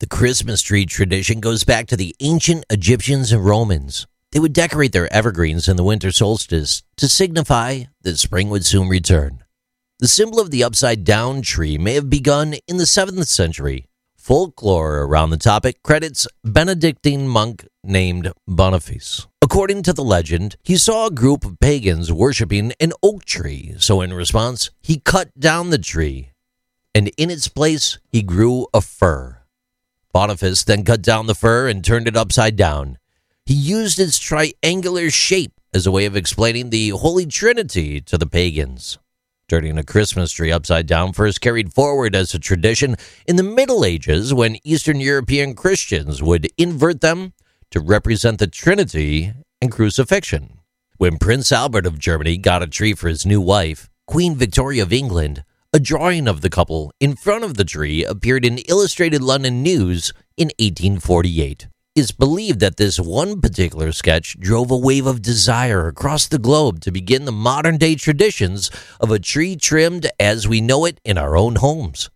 The Christmas tree tradition goes back to the ancient Egyptians and Romans. They would decorate their evergreens in the winter solstice to signify that spring would soon return. The symbol of the upside down tree may have begun in the 7th century. Folklore around the topic credits Benedictine monk named Boniface. According to the legend, he saw a group of pagans worshiping an oak tree, so in response, he cut down the tree, and in its place, he grew a fir. Boniface then cut down the fir and turned it upside down. He used its triangular shape as a way of explaining the Holy Trinity to the pagans. Turning a Christmas tree upside down first carried forward as a tradition in the Middle Ages when Eastern European Christians would invert them to represent the Trinity and crucifixion. When Prince Albert of Germany got a tree for his new wife, Queen Victoria of England, a drawing of the couple in front of the tree appeared in Illustrated London News in 1848. It's believed that this one particular sketch drove a wave of desire across the globe to begin the modern day traditions of a tree trimmed as we know it in our own homes.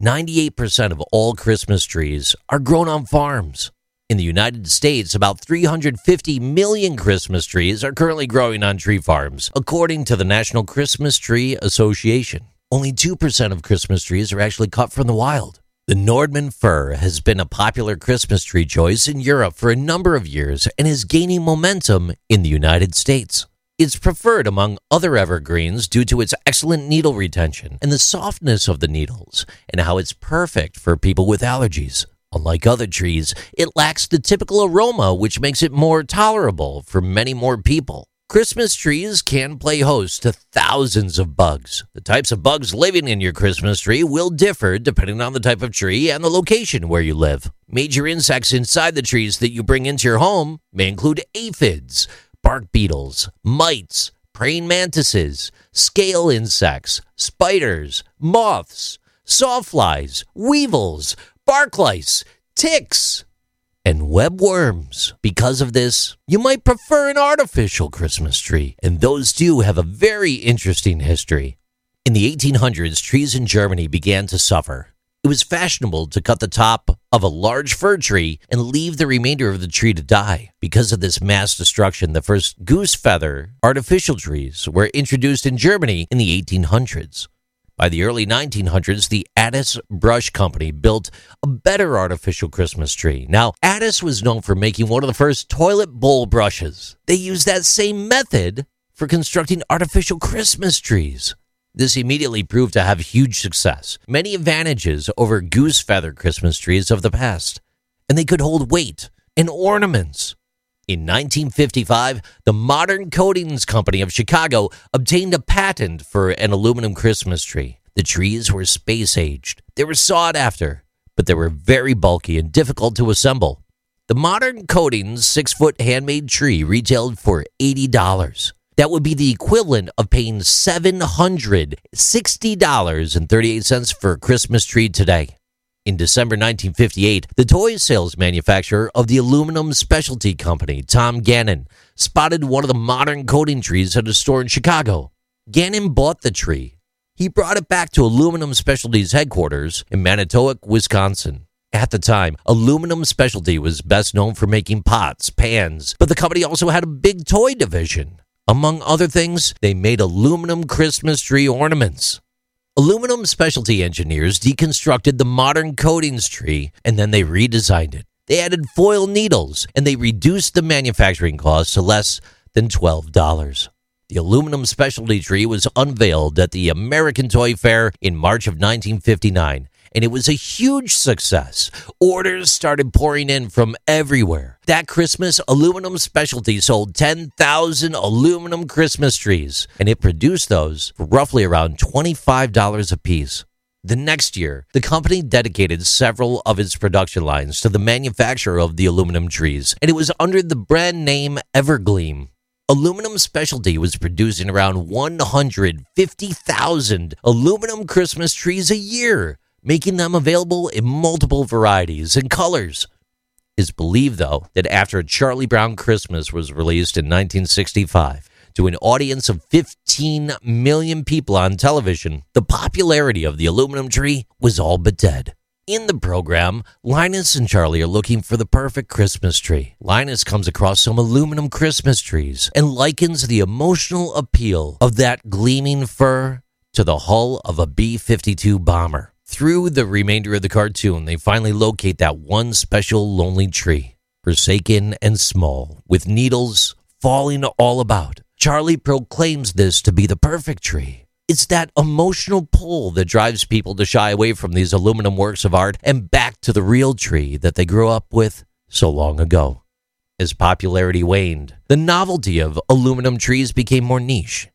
98% of all Christmas trees are grown on farms. In the United States, about 350 million Christmas trees are currently growing on tree farms, according to the National Christmas Tree Association. Only 2% of Christmas trees are actually cut from the wild. The Nordmann fir has been a popular Christmas tree choice in Europe for a number of years and is gaining momentum in the United States. It's preferred among other evergreens due to its excellent needle retention and the softness of the needles, and how it's perfect for people with allergies. Unlike other trees, it lacks the typical aroma, which makes it more tolerable for many more people. Christmas trees can play host to thousands of bugs. The types of bugs living in your Christmas tree will differ depending on the type of tree and the location where you live. Major insects inside the trees that you bring into your home may include aphids, bark beetles, mites, praying mantises, scale insects, spiders, moths, sawflies, weevils, bark lice, ticks, and webworms. Because of this, you might prefer an artificial Christmas tree, and those do have a very interesting history. In the 1800s, trees in Germany began to suffer. It was fashionable to cut the top of a large fir tree and leave the remainder of the tree to die. Because of this mass destruction, the first goose feather artificial trees were introduced in Germany in the 1800s. By the early 1900s, the Addis Brush Company built a better artificial Christmas tree. Now, Addis was known for making one of the first toilet bowl brushes. They used that same method for constructing artificial Christmas trees. This immediately proved to have huge success, many advantages over goose feather Christmas trees of the past, and they could hold weight and ornaments. In 1955, the Modern Coatings Company of Chicago obtained a patent for an aluminum Christmas tree. The trees were space aged. They were sought after, but they were very bulky and difficult to assemble. The Modern Coatings six foot handmade tree retailed for $80. That would be the equivalent of paying $760.38 for a Christmas tree today. In December 1958, the toy sales manufacturer of the aluminum specialty company, Tom Gannon, spotted one of the modern coating trees at a store in Chicago. Gannon bought the tree. He brought it back to Aluminum Specialties headquarters in Manitowoc, Wisconsin. At the time, Aluminum Specialty was best known for making pots, pans, but the company also had a big toy division. Among other things, they made aluminum Christmas tree ornaments. Aluminum specialty engineers deconstructed the modern coatings tree and then they redesigned it. They added foil needles and they reduced the manufacturing cost to less than $12. The aluminum specialty tree was unveiled at the American Toy Fair in March of 1959 and it was a huge success. Orders started pouring in from everywhere. That Christmas, Aluminum Specialty sold 10,000 aluminum Christmas trees, and it produced those for roughly around $25 a piece. The next year, the company dedicated several of its production lines to the manufacture of the aluminum trees, and it was under the brand name Evergleam. Aluminum Specialty was producing around 150,000 aluminum Christmas trees a year making them available in multiple varieties and colors. It's believed, though, that after Charlie Brown Christmas was released in 1965 to an audience of 15 million people on television, the popularity of the aluminum tree was all but dead. In the program, Linus and Charlie are looking for the perfect Christmas tree. Linus comes across some aluminum Christmas trees and likens the emotional appeal of that gleaming fir to the hull of a B 52 bomber. Through the remainder of the cartoon, they finally locate that one special lonely tree, forsaken and small, with needles falling all about. Charlie proclaims this to be the perfect tree. It's that emotional pull that drives people to shy away from these aluminum works of art and back to the real tree that they grew up with so long ago. As popularity waned, the novelty of aluminum trees became more niche.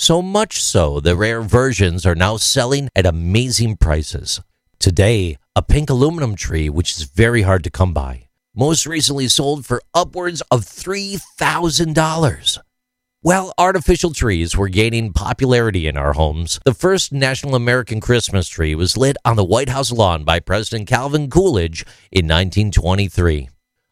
So much so, the rare versions are now selling at amazing prices. Today, a pink aluminum tree, which is very hard to come by, most recently sold for upwards of $3,000. While artificial trees were gaining popularity in our homes, the first National American Christmas tree was lit on the White House lawn by President Calvin Coolidge in 1923.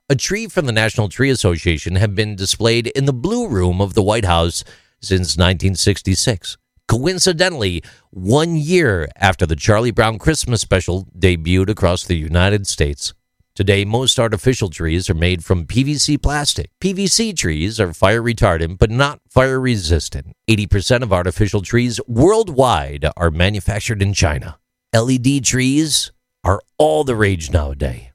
A tree from the National Tree Association had been displayed in the Blue Room of the White House since 1966. Coincidentally, one year after the Charlie Brown Christmas special debuted across the United States. Today, most artificial trees are made from PVC plastic. PVC trees are fire retardant but not fire resistant. 80% of artificial trees worldwide are manufactured in China. LED trees are all the rage nowadays.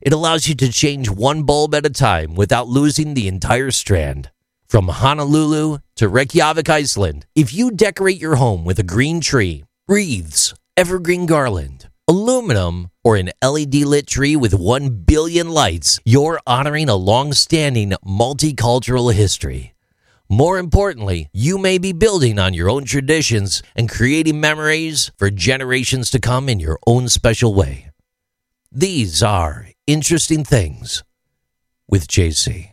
It allows you to change one bulb at a time without losing the entire strand. From Honolulu to Reykjavik, Iceland, if you decorate your home with a green tree, wreaths, evergreen garland, aluminum, or an LED lit tree with 1 billion lights, you're honoring a long standing multicultural history. More importantly, you may be building on your own traditions and creating memories for generations to come in your own special way. These are interesting things with JC.